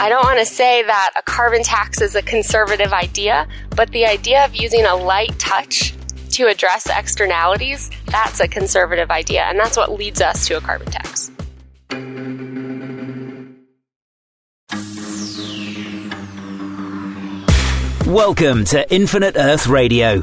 I don't want to say that a carbon tax is a conservative idea, but the idea of using a light touch to address externalities, that's a conservative idea, and that's what leads us to a carbon tax. Welcome to Infinite Earth Radio.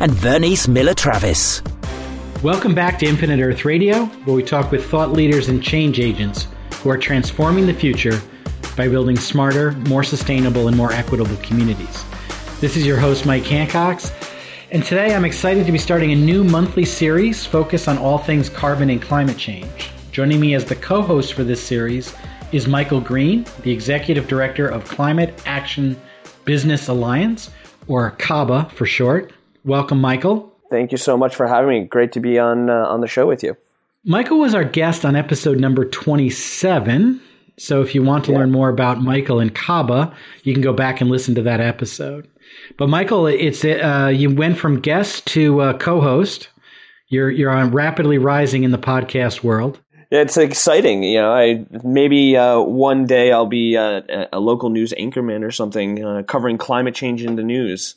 and Vernice Miller Travis. Welcome back to Infinite Earth Radio, where we talk with thought leaders and change agents who are transforming the future by building smarter, more sustainable, and more equitable communities. This is your host, Mike Hancox, and today I'm excited to be starting a new monthly series focused on all things carbon and climate change. Joining me as the co host for this series is Michael Green, the Executive Director of Climate Action Business Alliance, or CABA for short. Welcome, Michael. Thank you so much for having me. Great to be on uh, on the show with you. Michael was our guest on episode number 27. So if you want to yeah. learn more about Michael and CABA, you can go back and listen to that episode. But Michael, it's uh, you went from guest to uh, co-host. You're you're on rapidly rising in the podcast world. It's exciting, you know. I maybe uh, one day I'll be uh, a local news anchorman or something, uh, covering climate change in the news.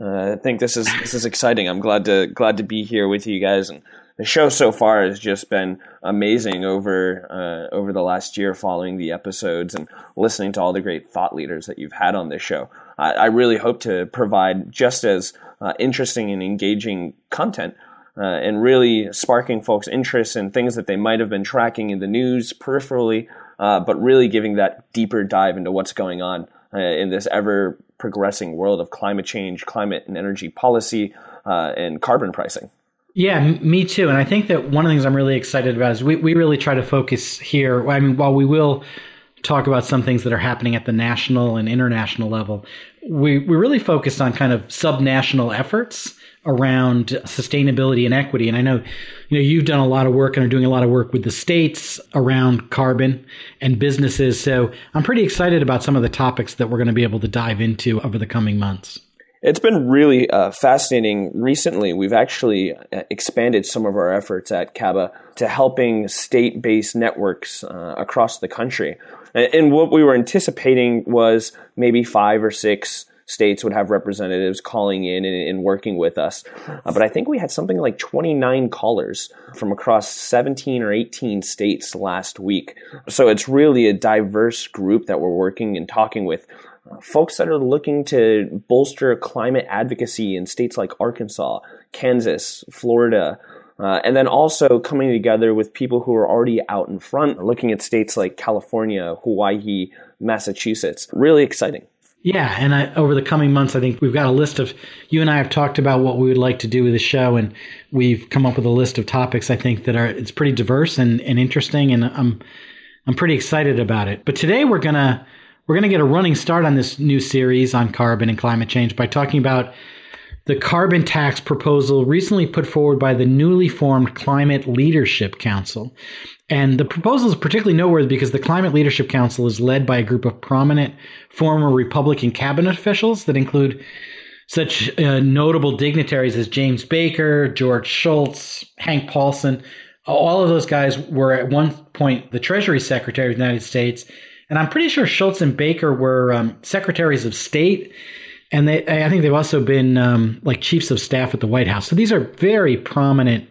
Uh, I think this is this is exciting. I'm glad to glad to be here with you guys, and the show so far has just been amazing over uh, over the last year, following the episodes and listening to all the great thought leaders that you've had on this show. I, I really hope to provide just as uh, interesting and engaging content. Uh, and really sparking folks' interest in things that they might have been tracking in the news peripherally, uh, but really giving that deeper dive into what's going on uh, in this ever progressing world of climate change, climate and energy policy, uh, and carbon pricing. Yeah, me too. And I think that one of the things I'm really excited about is we, we really try to focus here. I mean, while we will talk about some things that are happening at the national and international level, we, we really focused on kind of subnational efforts around sustainability and equity. And I know, you know, you've done a lot of work and are doing a lot of work with the states around carbon and businesses. So I'm pretty excited about some of the topics that we're going to be able to dive into over the coming months. It's been really uh, fascinating. Recently, we've actually uh, expanded some of our efforts at CABA to helping state based networks uh, across the country. And what we were anticipating was maybe five or six states would have representatives calling in and, and working with us. Uh, but I think we had something like 29 callers from across 17 or 18 states last week. So it's really a diverse group that we're working and talking with. Uh, folks that are looking to bolster climate advocacy in states like Arkansas, Kansas, Florida, uh, and then also coming together with people who are already out in front, looking at states like California, Hawaii, Massachusetts. Really exciting. Yeah, and I, over the coming months, I think we've got a list of. You and I have talked about what we would like to do with the show, and we've come up with a list of topics. I think that are it's pretty diverse and, and interesting, and I'm I'm pretty excited about it. But today we're gonna we're gonna get a running start on this new series on carbon and climate change by talking about the carbon tax proposal recently put forward by the newly formed Climate Leadership Council. And the proposal is particularly noteworthy because the Climate Leadership Council is led by a group of prominent former Republican cabinet officials that include such uh, notable dignitaries as James Baker, George Shultz, Hank Paulson. All of those guys were at one point the Treasury Secretary of the United States. And I'm pretty sure Shultz and Baker were um, secretaries of state. And they, I think they've also been um, like chiefs of staff at the White House. So these are very prominent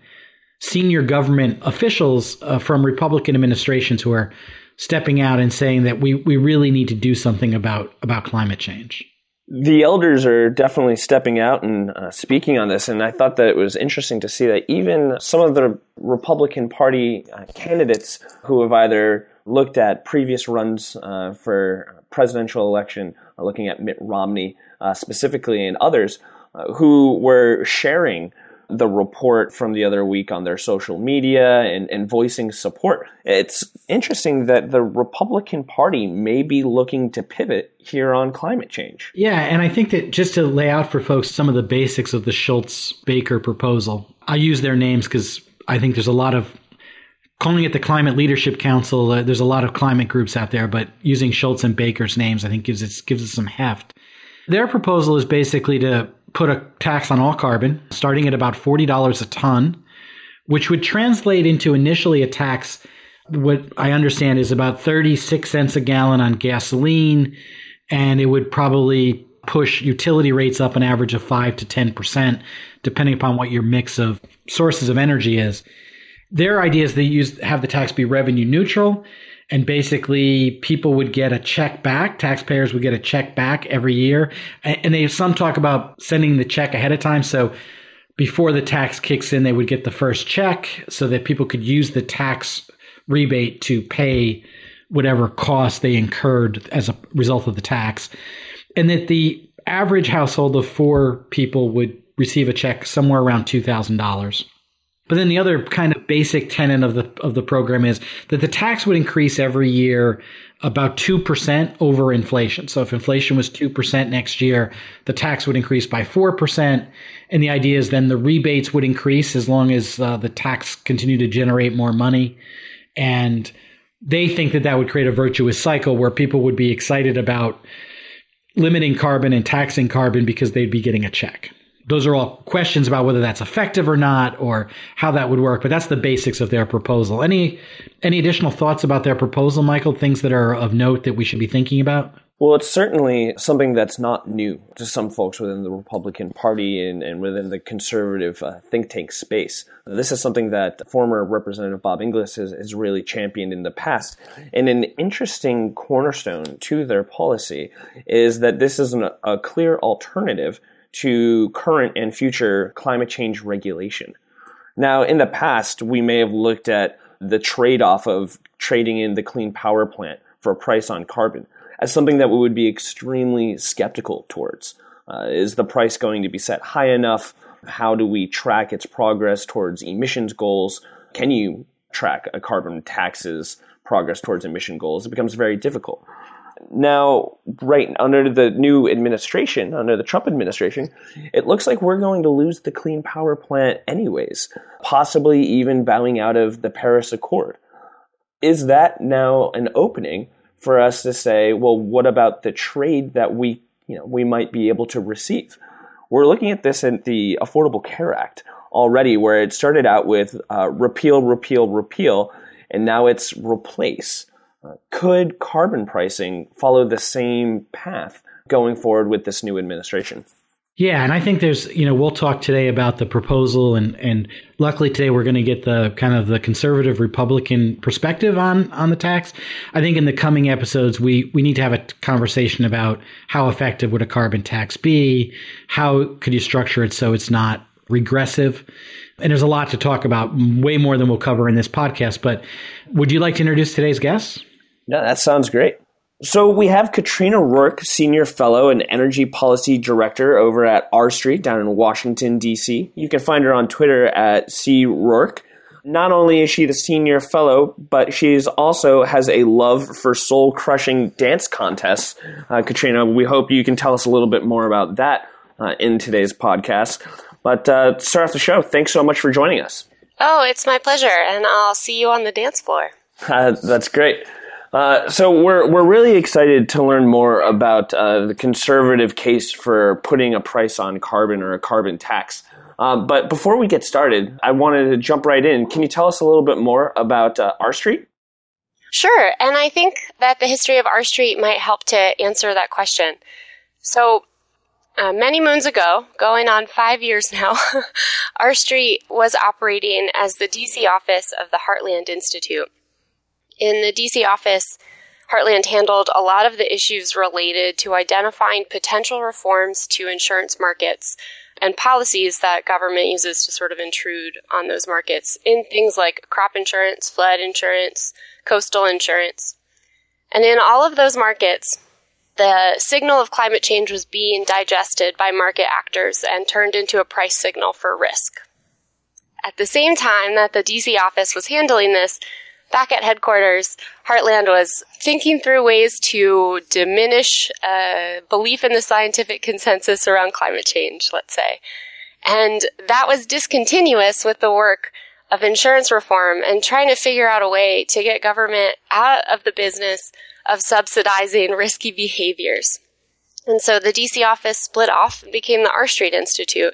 senior government officials uh, from Republican administrations who are stepping out and saying that we, we really need to do something about, about climate change. The elders are definitely stepping out and uh, speaking on this, and I thought that it was interesting to see that even some of the Republican Party uh, candidates who have either looked at previous runs uh, for presidential election, looking at Mitt Romney uh, specifically, and others uh, who were sharing the report from the other week on their social media and, and voicing support. It's interesting that the Republican Party may be looking to pivot here on climate change. Yeah, and I think that just to lay out for folks some of the basics of the Shultz Baker proposal, I use their names because I think there's a lot of calling it the Climate Leadership Council. Uh, there's a lot of climate groups out there, but using Shultz and Baker's names, I think gives it gives it some heft. Their proposal is basically to put a tax on all carbon, starting at about $40 a ton, which would translate into initially a tax, what I understand is about 36 cents a gallon on gasoline, and it would probably push utility rates up an average of 5 to 10%, depending upon what your mix of sources of energy is. Their idea is they use have the tax be revenue neutral and basically people would get a check back taxpayers would get a check back every year. And they some talk about sending the check ahead of time. So before the tax kicks in they would get the first check so that people could use the tax rebate to pay whatever cost they incurred as a result of the tax. And that the average household of four people would receive a check somewhere around $2000 but then the other kind of basic tenet of the of the program is that the tax would increase every year about 2% over inflation. So if inflation was 2% next year, the tax would increase by 4%. And the idea is then the rebates would increase as long as uh, the tax continued to generate more money. And they think that that would create a virtuous cycle where people would be excited about limiting carbon and taxing carbon because they'd be getting a check those are all questions about whether that's effective or not or how that would work but that's the basics of their proposal any any additional thoughts about their proposal michael things that are of note that we should be thinking about well, it's certainly something that's not new to some folks within the Republican Party and, and within the conservative uh, think tank space. This is something that former Representative Bob Inglis has, has really championed in the past. And an interesting cornerstone to their policy is that this is an, a clear alternative to current and future climate change regulation. Now, in the past, we may have looked at the trade off of trading in the Clean Power Plan for a price on carbon as something that we would be extremely skeptical towards. Uh, is the price going to be set high enough? How do we track its progress towards emissions goals? Can you track a carbon tax's progress towards emission goals? It becomes very difficult. Now, right under the new administration, under the Trump administration, it looks like we're going to lose the Clean Power Plan anyways, possibly even bowing out of the Paris Accord. Is that now an opening for us to say, well, what about the trade that we, you know, we might be able to receive? We're looking at this in the Affordable Care Act already, where it started out with uh, repeal, repeal, repeal, and now it's replace could carbon pricing follow the same path going forward with this new administration? Yeah, and I think there's, you know, we'll talk today about the proposal, and and luckily today we're going to get the kind of the conservative Republican perspective on on the tax. I think in the coming episodes we we need to have a conversation about how effective would a carbon tax be, how could you structure it so it's not regressive, and there's a lot to talk about, way more than we'll cover in this podcast. But would you like to introduce today's guests? Yeah, that sounds great. So we have Katrina Rourke, Senior Fellow and Energy Policy Director over at R Street down in Washington, D.C. You can find her on Twitter at C Rourke. Not only is she the Senior Fellow, but she also has a love for soul crushing dance contests. Uh, Katrina, we hope you can tell us a little bit more about that uh, in today's podcast. But uh, to start off the show, thanks so much for joining us. Oh, it's my pleasure, and I'll see you on the dance floor. that's great. Uh, so we're we're really excited to learn more about uh, the conservative case for putting a price on carbon or a carbon tax. Um, but before we get started, I wanted to jump right in. Can you tell us a little bit more about uh, R Street? Sure, and I think that the history of R Street might help to answer that question. So, uh, many moons ago, going on five years now, R Street was operating as the DC office of the Heartland Institute. In the DC office, Heartland handled a lot of the issues related to identifying potential reforms to insurance markets and policies that government uses to sort of intrude on those markets in things like crop insurance, flood insurance, coastal insurance. And in all of those markets, the signal of climate change was being digested by market actors and turned into a price signal for risk. at the same time that the DC office was handling this, back at headquarters, Heartland was thinking through ways to diminish uh, belief in the scientific consensus around climate change, let's say. And that was discontinuous with the work of insurance reform and trying to figure out a way to get government out of the business of subsidizing risky behaviors. And so the DC office split off and became the R Street Institute.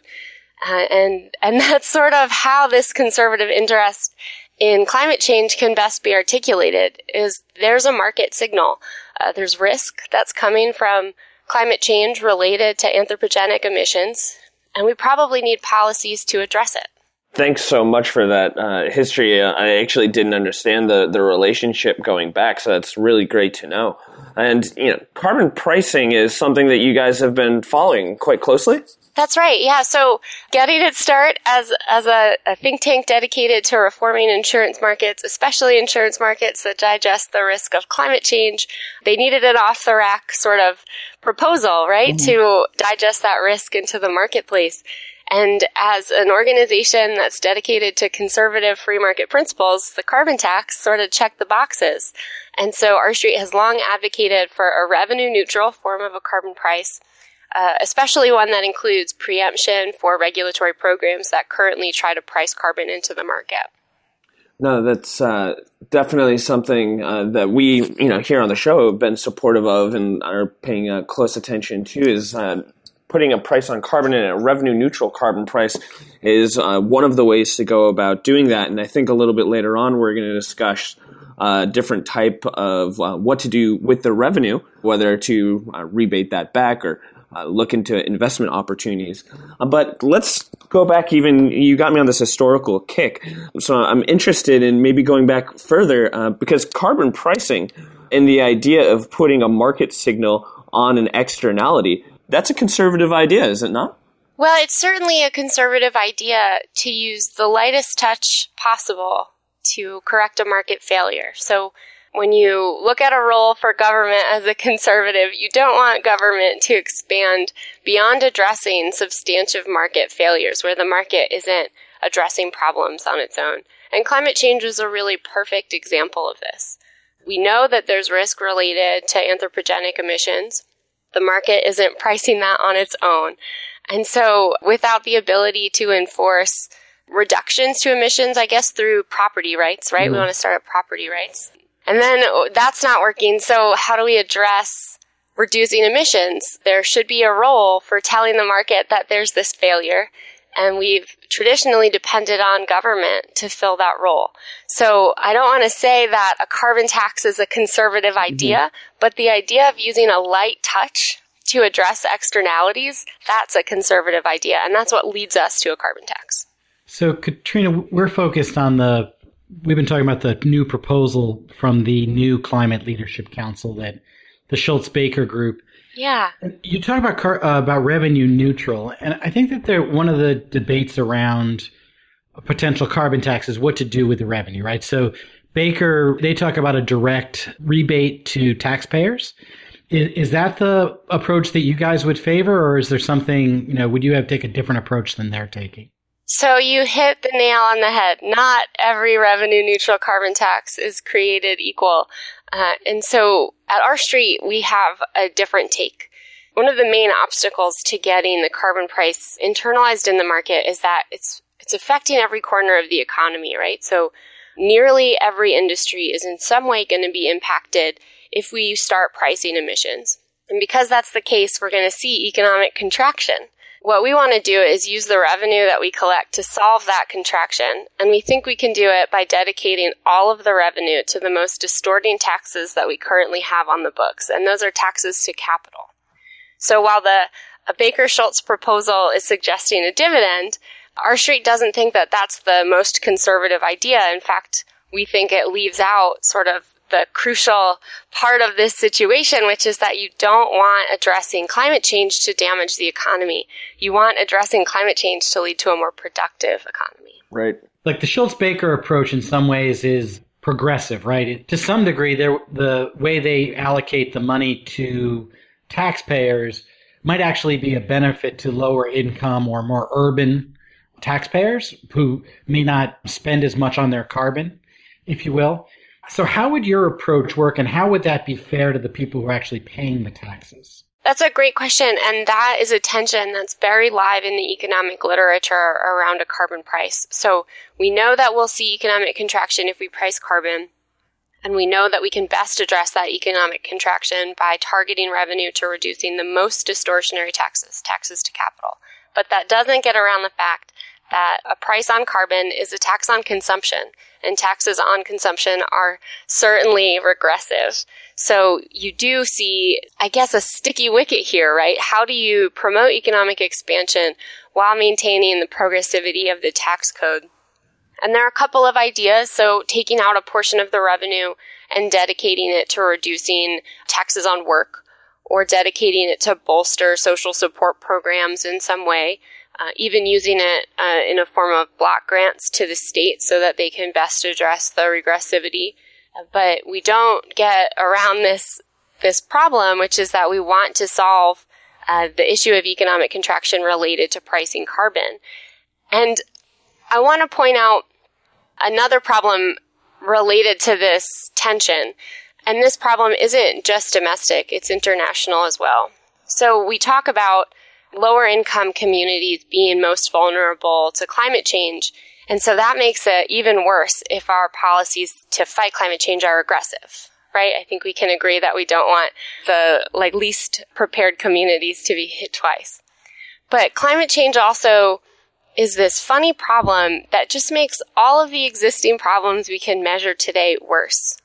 Uh, and, and that's sort of how this conservative interest in climate change can best be articulated is there's a market signal. Uh, there's risk that's coming from climate change related to anthropogenic emissions, and we probably need policies to address it. Thanks so much for that uh, history. Uh, I actually didn't understand the, the relationship going back, so that's really great to know. And you know, carbon pricing is something that you guys have been following quite closely. That's right. Yeah. So getting its start as as a, a, think tank dedicated to reforming insurance markets, especially insurance markets that digest the risk of climate change, they needed an off the rack sort of proposal, right, mm-hmm. to digest that risk into the marketplace. And as an organization that's dedicated to conservative free market principles, the carbon tax sort of checked the boxes. And so R Street has long advocated for a revenue neutral form of a carbon price uh, especially one that includes preemption for regulatory programs that currently try to price carbon into the market. No, that's uh, definitely something uh, that we, you know, here on the show have been supportive of and are paying uh, close attention to. Is uh, putting a price on carbon and a revenue neutral carbon price is uh, one of the ways to go about doing that. And I think a little bit later on we're going to discuss uh, different type of what to do with the revenue, whether to rebate that back or uh, look into investment opportunities. Uh, but let's go back even, you got me on this historical kick. So I'm interested in maybe going back further uh, because carbon pricing and the idea of putting a market signal on an externality, that's a conservative idea, is it not? Well, it's certainly a conservative idea to use the lightest touch possible to correct a market failure. So when you look at a role for government as a conservative, you don't want government to expand beyond addressing substantive market failures where the market isn't addressing problems on its own. And climate change is a really perfect example of this. We know that there's risk related to anthropogenic emissions. The market isn't pricing that on its own. And so without the ability to enforce reductions to emissions, I guess through property rights, right? Mm. We want to start at property rights. And then oh, that's not working. So how do we address reducing emissions? There should be a role for telling the market that there's this failure. And we've traditionally depended on government to fill that role. So I don't want to say that a carbon tax is a conservative mm-hmm. idea, mm-hmm. but the idea of using a light touch to address externalities, that's a conservative idea. And that's what leads us to a carbon tax. So, Katrina, we're focused on the we've been talking about the new proposal from the new Climate Leadership Council that the Shultz Baker Group. Yeah. You talk about car, uh, about revenue neutral, and I think that there one of the debates around a potential carbon tax is what to do with the revenue, right? So Baker they talk about a direct rebate to taxpayers. Is, is that the approach that you guys would favor, or is there something you know? Would you have take a different approach than they're taking? So you hit the nail on the head. Not every revenue neutral carbon tax is created equal. Uh, and so at R Street, we have a different take. One of the main obstacles to getting the carbon price internalized in the market is that it's, it's affecting every corner of the economy, right? So nearly every industry is in some way going to be impacted if we start pricing emissions. And because that's the case, we're going to see economic contraction. What we want to do is use the revenue that we collect to solve that contraction. And we think we can do it by dedicating all of the revenue to the most distorting taxes that we currently have on the books. And those are taxes to capital. So while the Baker Shultz proposal is suggesting a dividend, R Street doesn't think that that's the most conservative idea. In fact, we think it leaves out sort of the crucial part of this situation, which is that you don't want addressing climate change to damage the economy. You want addressing climate change to lead to a more productive economy. Right. Like the Shultz Baker approach in some ways is progressive, right? It, to some degree, the way they allocate the money to taxpayers might actually be a benefit to lower income or more urban taxpayers who may not spend as much on their carbon, if you will. So, how would your approach work, and how would that be fair to the people who are actually paying the taxes? That's a great question, and that is a tension that's very live in the economic literature around a carbon price. So, we know that we'll see economic contraction if we price carbon. And we know that we can best address that economic contraction by targeting revenue to reducing the most distortionary taxes, taxes to capital. But that doesn't get around the fact that a price on carbon is a tax on consumption, and taxes on consumption are certainly regressive. So you do see, I guess, a sticky wicket here, right? How do you promote economic expansion while maintaining the progressivity of the tax code? And there are a couple of ideas. So taking out a portion of the revenue and dedicating it to reducing taxes on work or dedicating it to bolster social support programs in some way. Uh, even using it uh, in a form of block grants to the state so that they can best address the regressivity. But we don't get around this this problem, which is that we want to solve uh, the issue of economic contraction related to pricing carbon. And I want to point out another problem related to this tension. And this problem isn't just domestic, it's international as well. So we talk about lower income communities being most vulnerable to climate change. And so that makes it even worse if our policies to fight climate change are aggressive, right? I think we can agree that we don't want the like least prepared communities to be hit twice. But climate change also is this funny problem that just makes all of the existing problems we can measure today worse.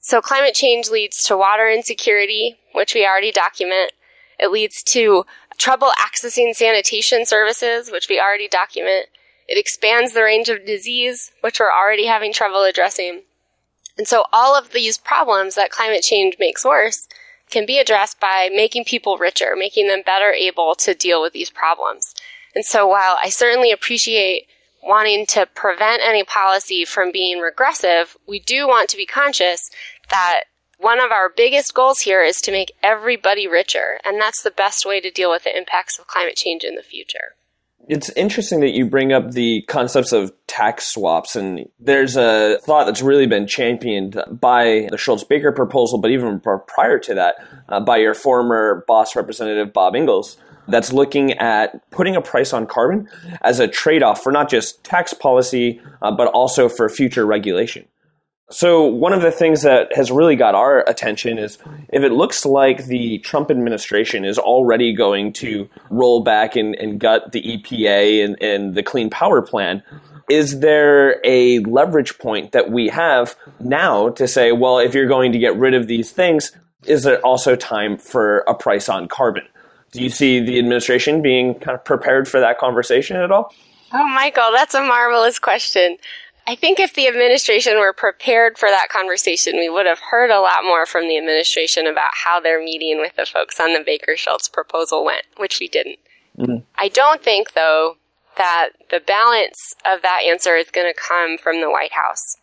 So climate change leads to water insecurity, which we already document. It leads to trouble accessing sanitation services, which we already document. It expands the range of disease, which we're already having trouble addressing. And so all of these problems that climate change makes worse can be addressed by making people richer, making them better able to deal with these problems. And so while I certainly appreciate wanting to prevent any policy from being regressive, we do want to be conscious that one of our biggest goals here is to make everybody richer, and that's the best way to deal with the impacts of climate change in the future. It's interesting that you bring up the concepts of tax swaps, and there's a thought that's really been championed by the Shultz Baker proposal, but even prior to that, uh, by your former boss, Representative Bob Inglis, that's looking at putting a price on carbon as a trade off for not just tax policy, uh, but also for future regulation. So, one of the things that has really got our attention is if it looks like the Trump administration is already going to roll back and, and gut the EPA and, and the Clean Power Plan, is there a leverage point that we have now to say, well, if you're going to get rid of these things, is it also time for a price on carbon? Do you see the administration being kind of prepared for that conversation at all? Oh, Michael, that's a marvelous question. I think if the administration were prepared for that conversation, we would have heard a lot more from the administration about how their meeting with the folks on the Baker Shultz proposal went, which we didn't. Mm-hmm. I don't think, though, that the balance of that answer is going to come from the White House.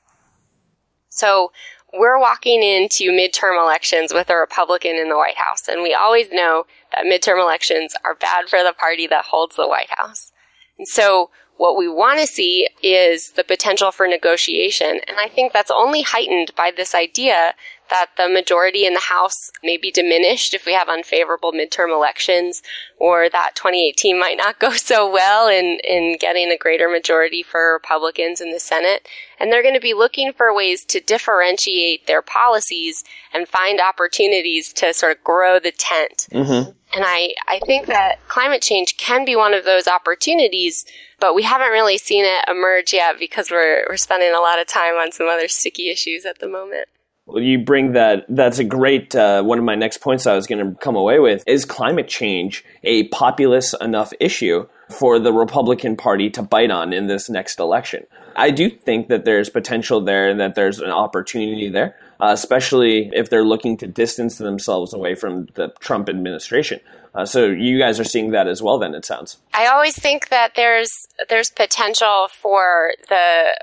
So we're walking into midterm elections with a Republican in the White House, and we always know that midterm elections are bad for the party that holds the White House. And so what we want to see is the potential for negotiation. And I think that's only heightened by this idea that the majority in the House may be diminished if we have unfavorable midterm elections, or that 2018 might not go so well in, in getting a greater majority for Republicans in the Senate. And they're going to be looking for ways to differentiate their policies and find opportunities to sort of grow the tent. Mm-hmm. And I, I think that climate change can be one of those opportunities, but we haven't really seen it emerge yet because we're, we're spending a lot of time on some other sticky issues at the moment. Well, you bring that. That's a great. Uh, one of my next points I was going to come away with is climate change a populous enough issue for the Republican Party to bite on in this next election? I do think that there's potential there and that there's an opportunity there, uh, especially if they're looking to distance themselves away from the Trump administration. Uh, so you guys are seeing that as well. Then it sounds. I always think that there's there's potential for the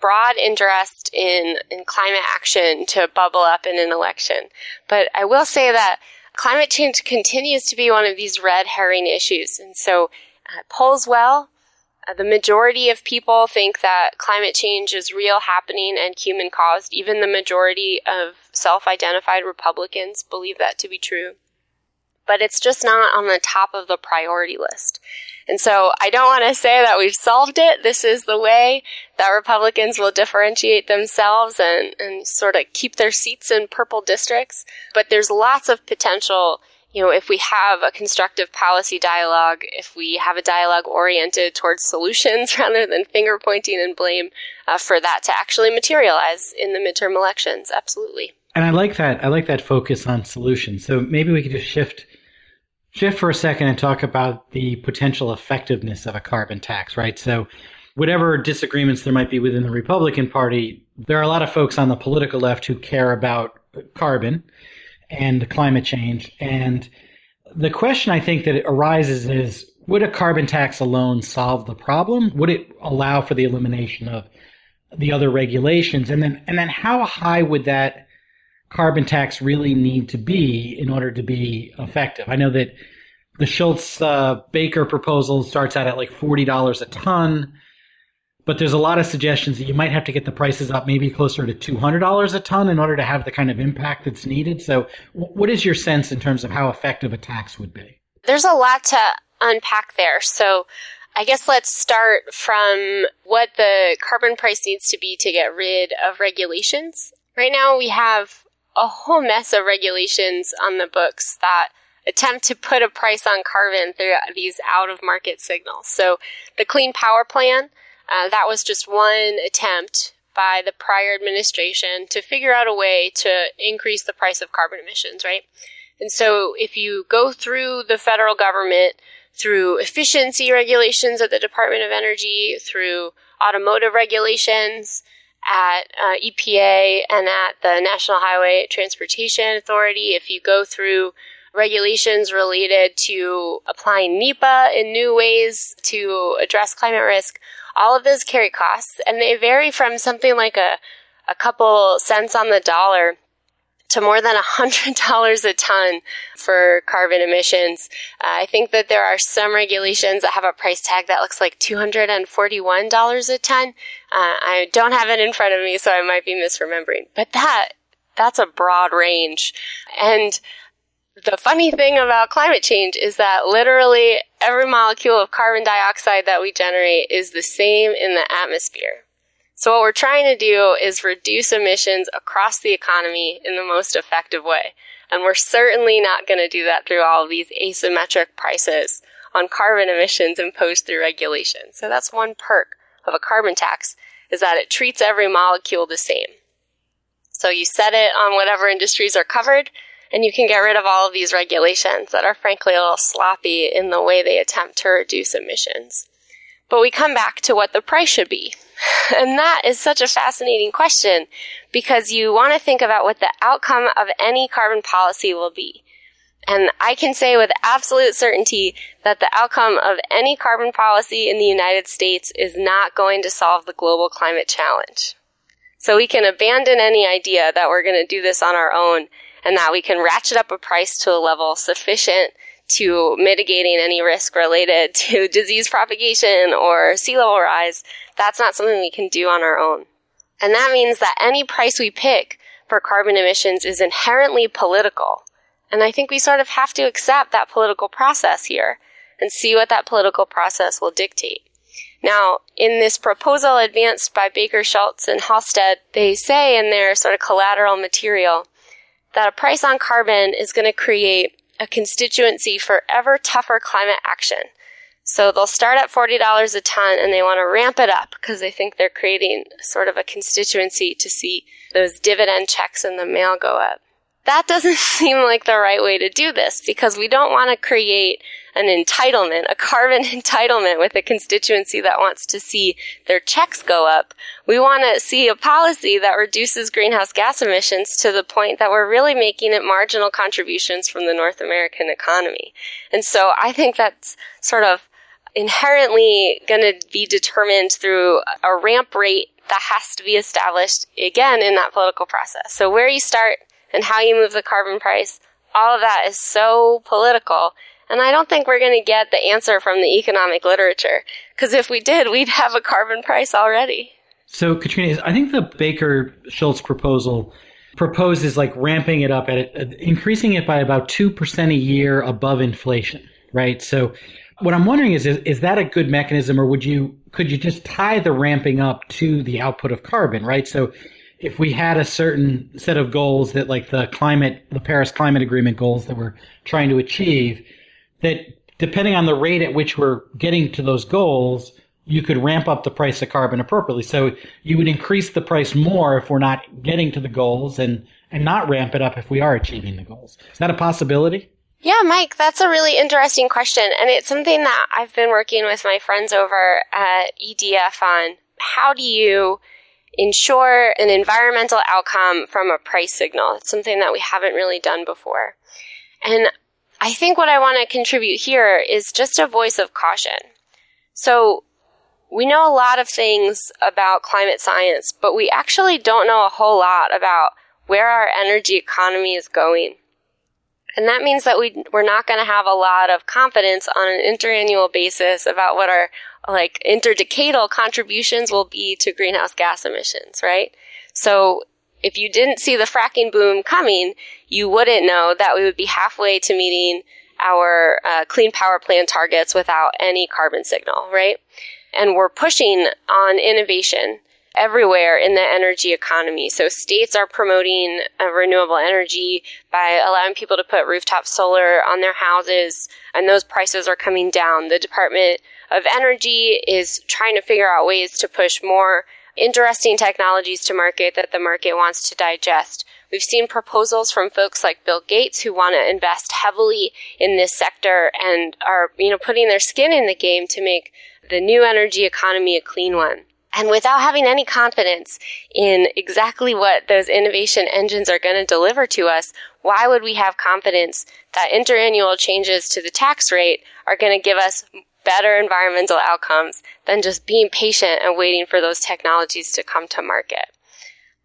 broad interest in, in climate action to bubble up in an election. But I will say that climate change continues to be one of these red herring issues. And so uh, polls well, Uh, the majority of people think that climate change is real happening and human caused. Even the majority of self identified Republicans believe that to be true. But it's just not on the top of the priority list. And so I don't want to say that we've solved it. This is the way that Republicans will differentiate themselves and, and sort of keep their seats in purple districts. But there's lots of potential you know, if we have a constructive policy dialogue, if we have a dialogue oriented towards solutions rather than finger pointing and blame, uh, for that to actually materialize in the midterm elections. Absolutely. And I like that. I like that focus on solutions. So maybe we could just shift shift for a second and talk about the potential effectiveness of a carbon tax, right? So whatever disagreements there might be within the Republican Party, there are a lot of folks on the political left who care about carbon and climate change. And the question I think that arises is would a carbon tax alone solve the problem? Would it allow for the elimination of the other regulations? And then and then how high would that carbon tax really need to be in order to be effective? I know that the Shultz uh, Baker proposal starts out at like forty dollars a ton but there's a lot of suggestions that you might have to get the prices up maybe closer to $200 a ton in order to have the kind of impact that's needed. So, what is your sense in terms of how effective a tax would be? There's a lot to unpack there. So, I guess let's start from what the carbon price needs to be to get rid of regulations. Right now, we have a whole mess of regulations on the books that attempt to put a price on carbon through these out of market signals. So, the Clean Power Plan uh, that was just one attempt by the prior administration to figure out a way to increase the price of carbon emissions, right? And so if you go through the federal government, through efficiency regulations at the Department of Energy, through automotive regulations at uh, EPA and at the National Highway Transportation Authority, if you go through regulations related to applying NEPA in new ways to address climate risk, all of those carry costs, and they vary from something like a, a couple cents on the dollar to more than $100 a ton for carbon emissions. Uh, I think that there are some regulations that have a price tag that looks like $241 a ton. Uh, I don't have it in front of me, so I might be misremembering. But that, that's a broad range. And the funny thing about climate change is that literally every molecule of carbon dioxide that we generate is the same in the atmosphere. So what we're trying to do is reduce emissions across the economy in the most effective way. And we're certainly not going to do that through all of these asymmetric prices on carbon emissions imposed through regulation. So that's one perk of a carbon tax is that it treats every molecule the same. So you set it on whatever industries are covered and you can get rid of all of these regulations that are frankly a little sloppy in the way they attempt to reduce emissions. But we come back to what the price should be. And that is such a fascinating question because you want to think about what the outcome of any carbon policy will be. And I can say with absolute certainty that the outcome of any carbon policy in the United States is not going to solve the global climate challenge. So we can abandon any idea that we're going to do this on our own and that we can ratchet up a price to a level sufficient to mitigating any risk related to disease propagation or sea level rise, that's not something we can do on our own. And that means that any price we pick for carbon emissions is inherently political. And I think we sort of have to accept that political process here and see what that political process will dictate. Now, in this proposal advanced by Baker, Shultz, and Halstead, they say in their sort of collateral material that a price on carbon is going to create a constituency for ever tougher climate action. So they'll start at $40 a ton and they want to ramp it up because they think they're creating sort of a constituency to see those dividend checks in the mail go up that doesn't seem like the right way to do this because we don't want to create an entitlement, a carbon entitlement with a constituency that wants to see their checks go up. We want to see a policy that reduces greenhouse gas emissions to the point that we're really making it marginal contributions from the North American economy. And so I think that's sort of inherently going to be determined through a ramp rate that has to be established again in that political process. So where you start and how you move the carbon price, all of that is so political. And I don't think we're going to get the answer from the economic literature. Because if we did, we'd have a carbon price already. So, Katrina, I think the Baker Shultz proposal proposes like ramping it up at it, uh, increasing it by about 2% a year above inflation, right? So, what I'm wondering is, is, is that a good mechanism or would you could you just tie the ramping up to the output of carbon, right? So if we had a certain set of goals that like the climate the Paris Climate Agreement goals that we're trying to achieve that depending on the rate at which we're getting to those goals, you could ramp up the price of carbon appropriately. So you would increase the price more if we're not getting to the goals and and not ramp it up if we are achieving the goals. Is that a possibility? Yeah, Mike, that's a really interesting question. And it's something that I've been working with my friends over at EDF on. How do you ensure an environmental outcome from a price signal? It's something that we haven't really done before. And I think what I want to contribute here is just a voice of caution. So we know a lot of things about climate science, but we actually don't know a whole lot about where our energy economy is going. And that means that we, we're not going to have a lot of confidence on an interannual basis about what our like interdecadal contributions will be to greenhouse gas emissions, right? So if you didn't see the fracking boom coming, you wouldn't know that we would be halfway to meeting our uh, clean power plan targets without any carbon signal, right? And we're pushing on innovation everywhere in the energy economy. So states are promoting uh, renewable energy by allowing people to put rooftop solar on their houses, and those prices are coming down. The Department of Energy is trying to figure out ways to push more interesting technologies to market that the market wants to digest. We've seen proposals from folks like Bill Gates who want to invest heavily in this sector and are, you know, putting their skin in the game to make the new energy economy a clean one. And without having any confidence in exactly what those innovation engines are going to deliver to us, why would we have confidence that interannual changes to the tax rate are going to give us better environmental outcomes than just being patient and waiting for those technologies to come to market?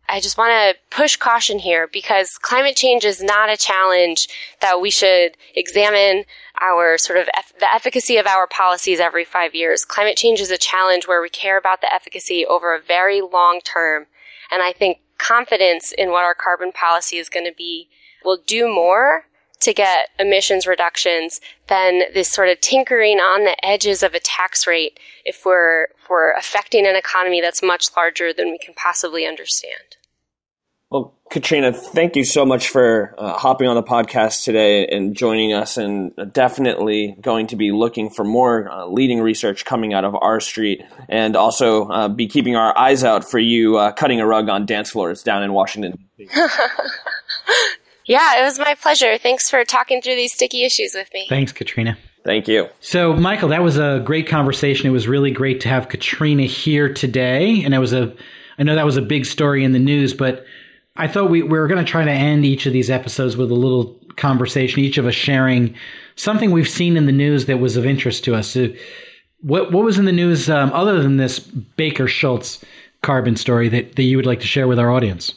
I just want to push caution here because climate change is not a challenge that we should examine our sort of eff- the efficacy of our policies every five years. Climate change is a challenge where we care about the efficacy over a very long term. And I think confidence in what our carbon policy is going to be will do more to get emissions reductions than this sort of tinkering on the edges of a tax rate if we're, if we're affecting an economy that's much larger than we can possibly understand. Well, Katrina, thank you so much for uh, hopping on the podcast today and joining us, and definitely going to be looking for more uh, leading research coming out of R Street, and also uh, be keeping our eyes out for you uh, cutting a rug on dance floors down in Washington. yeah, it was my pleasure. Thanks for talking through these sticky issues with me. Thanks, Katrina. Thank you. So, Michael, that was a great conversation. It was really great to have Katrina here today, and it was a. I know that was a big story in the news, but I thought we, we were going to try to end each of these episodes with a little conversation, each of us sharing something we've seen in the news that was of interest to us. So what what was in the news um, other than this Baker Shultz carbon story that, that you would like to share with our audience?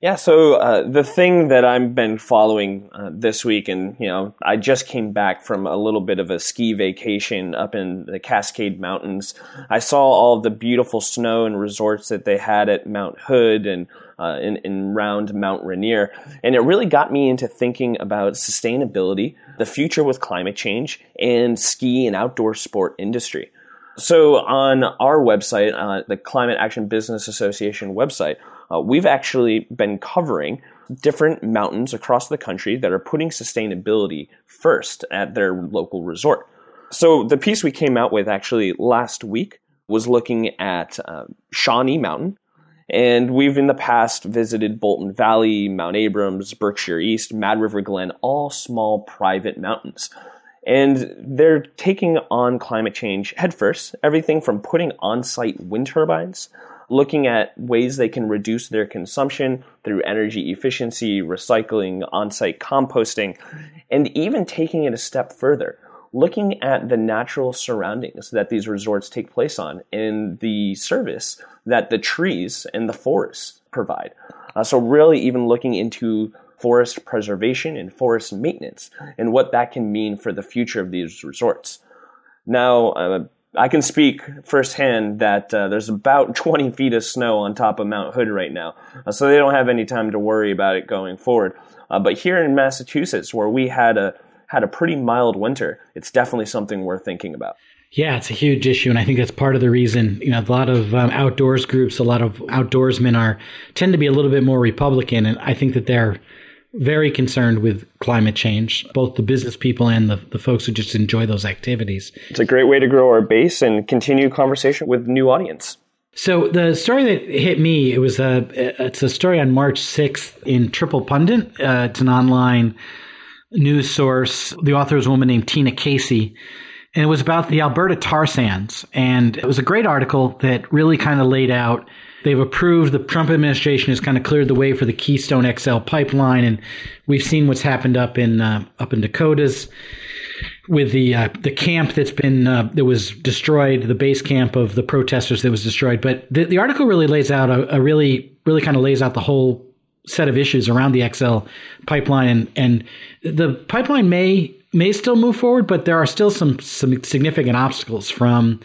Yeah, so uh, the thing that I've been following uh, this week, and you know, I just came back from a little bit of a ski vacation up in the Cascade Mountains. I saw all the beautiful snow and resorts that they had at Mount Hood and uh, in, in round Mount Rainier, and it really got me into thinking about sustainability, the future with climate change, and ski and outdoor sport industry. So on our website, uh, the Climate Action Business Association website uh, we've actually been covering different mountains across the country that are putting sustainability first at their local resort. So the piece we came out with actually last week was looking at uh, Shawnee Mountain. And we've in the past visited Bolton Valley, Mount Abrams, Berkshire East, Mad River Glen, all small private mountains. And they're taking on climate change headfirst, everything from putting on site wind turbines looking at ways they can reduce their consumption through energy efficiency, recycling, on site composting, and even taking it a step further, looking at the natural surroundings that these resorts take place on and the service that the trees and the forests provide. Uh, so, really, even looking into forest preservation and forest maintenance and what that can mean for the future of these resorts. Now, uh, I can speak firsthand that uh, there's about 20 feet of snow on top of Mount Hood right now, uh, so they don't have any time to worry about it going forward. Uh, but here in Massachusetts, where we had a had a pretty mild winter, it's definitely something worth thinking about. Yeah, it's a huge issue, and I think that's part of the reason. You know, a lot of um, outdoors groups, a lot of outdoorsmen are tend to be a little bit more Republican, and I think that they're very concerned with climate change, both the business people and the, the folks who just enjoy those activities. It's a great way to grow our base and continue conversation with new audience. So the story that hit me, it was a it's a story on March 6th in Triple Pundit. Uh, it's an online news source. The author is a woman named Tina Casey. And it was about the Alberta tar sands. And it was a great article that really kind of laid out They've approved, the Trump administration has kind of cleared the way for the Keystone XL pipeline. And we've seen what's happened up in, uh, up in Dakotas with the uh, the camp that's been uh, that was destroyed, the base camp of the protesters that was destroyed. But the, the article really lays out a, a really really kind of lays out the whole set of issues around the XL pipeline, and and the pipeline may may still move forward, but there are still some some significant obstacles from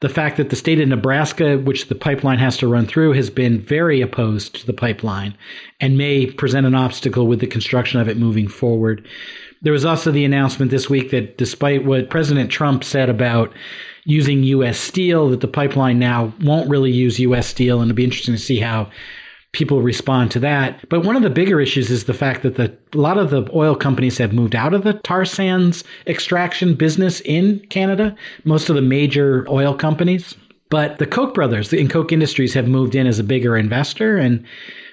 the fact that the state of Nebraska, which the pipeline has to run through, has been very opposed to the pipeline and may present an obstacle with the construction of it moving forward. There was also the announcement this week that despite what President Trump said about using U.S. steel, that the pipeline now won't really use U.S. steel, and it'll be interesting to see how people respond to that. But one of the bigger issues is the fact that the, a lot of the oil companies have moved out of the tar sands extraction business in Canada, most of the major oil companies. But the Koch brothers in Koch Industries have moved in as a bigger investor. And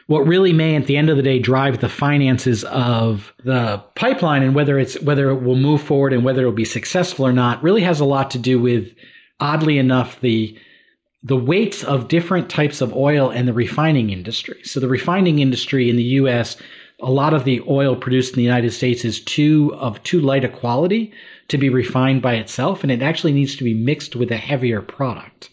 what really may, at the end of the day, drive the finances of the pipeline and whether it's whether it will move forward and whether it will be successful or not really has a lot to do with, oddly enough, the the weights of different types of oil and the refining industry. So the refining industry in the US, a lot of the oil produced in the United States is too of too light a quality to be refined by itself and it actually needs to be mixed with a heavier product.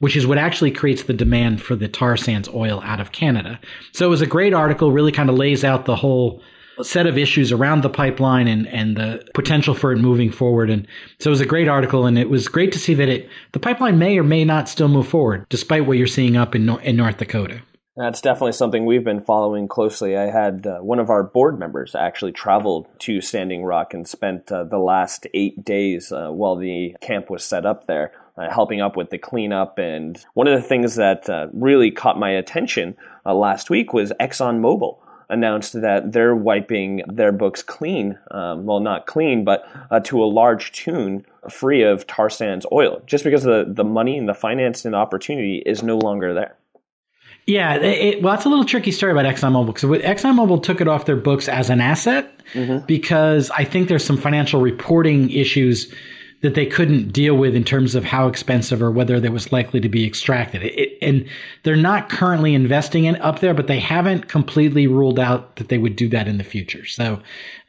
Which is what actually creates the demand for the tar sands oil out of Canada. So it was a great article, really kind of lays out the whole set of issues around the pipeline and, and the potential for it moving forward. And so it was a great article, and it was great to see that it the pipeline may or may not still move forward, despite what you're seeing up in, in North Dakota. That's definitely something we've been following closely. I had uh, one of our board members actually traveled to Standing Rock and spent uh, the last eight days uh, while the camp was set up there, uh, helping up with the cleanup. And one of the things that uh, really caught my attention uh, last week was ExxonMobil announced that they're wiping their books clean. Um, well, not clean, but uh, to a large tune, free of tar sands oil, just because the, the money and the finance and opportunity is no longer there. Yeah, it, well, that's a little tricky story about ExxonMobil because ExxonMobil took it off their books as an asset mm-hmm. because I think there's some financial reporting issues that they couldn't deal with in terms of how expensive or whether that was likely to be extracted. It, and they're not currently investing in up there, but they haven't completely ruled out that they would do that in the future. So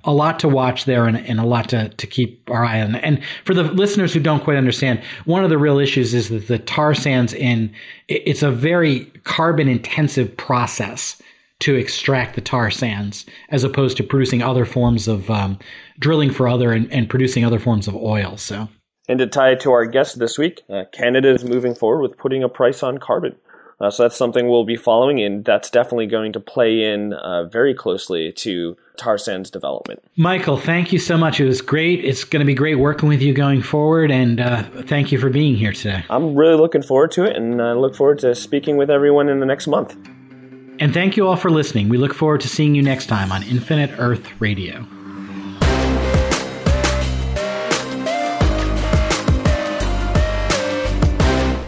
a lot to watch there and, and a lot to, to keep our eye on. And for the listeners who don't quite understand, one of the real issues is that the tar sands in, it's a very carbon intensive process to extract the tar sands as opposed to producing other forms of um, drilling for other and, and, producing other forms of oil. So, and to tie it to our guest this week, uh, Canada is moving forward with putting a price on carbon. Uh, so that's something we'll be following, and that's definitely going to play in uh, very closely to tar sands development. Michael, thank you so much. It was great. It's going to be great working with you going forward, and uh, thank you for being here today. I'm really looking forward to it, and I look forward to speaking with everyone in the next month. And thank you all for listening. We look forward to seeing you next time on Infinite Earth Radio.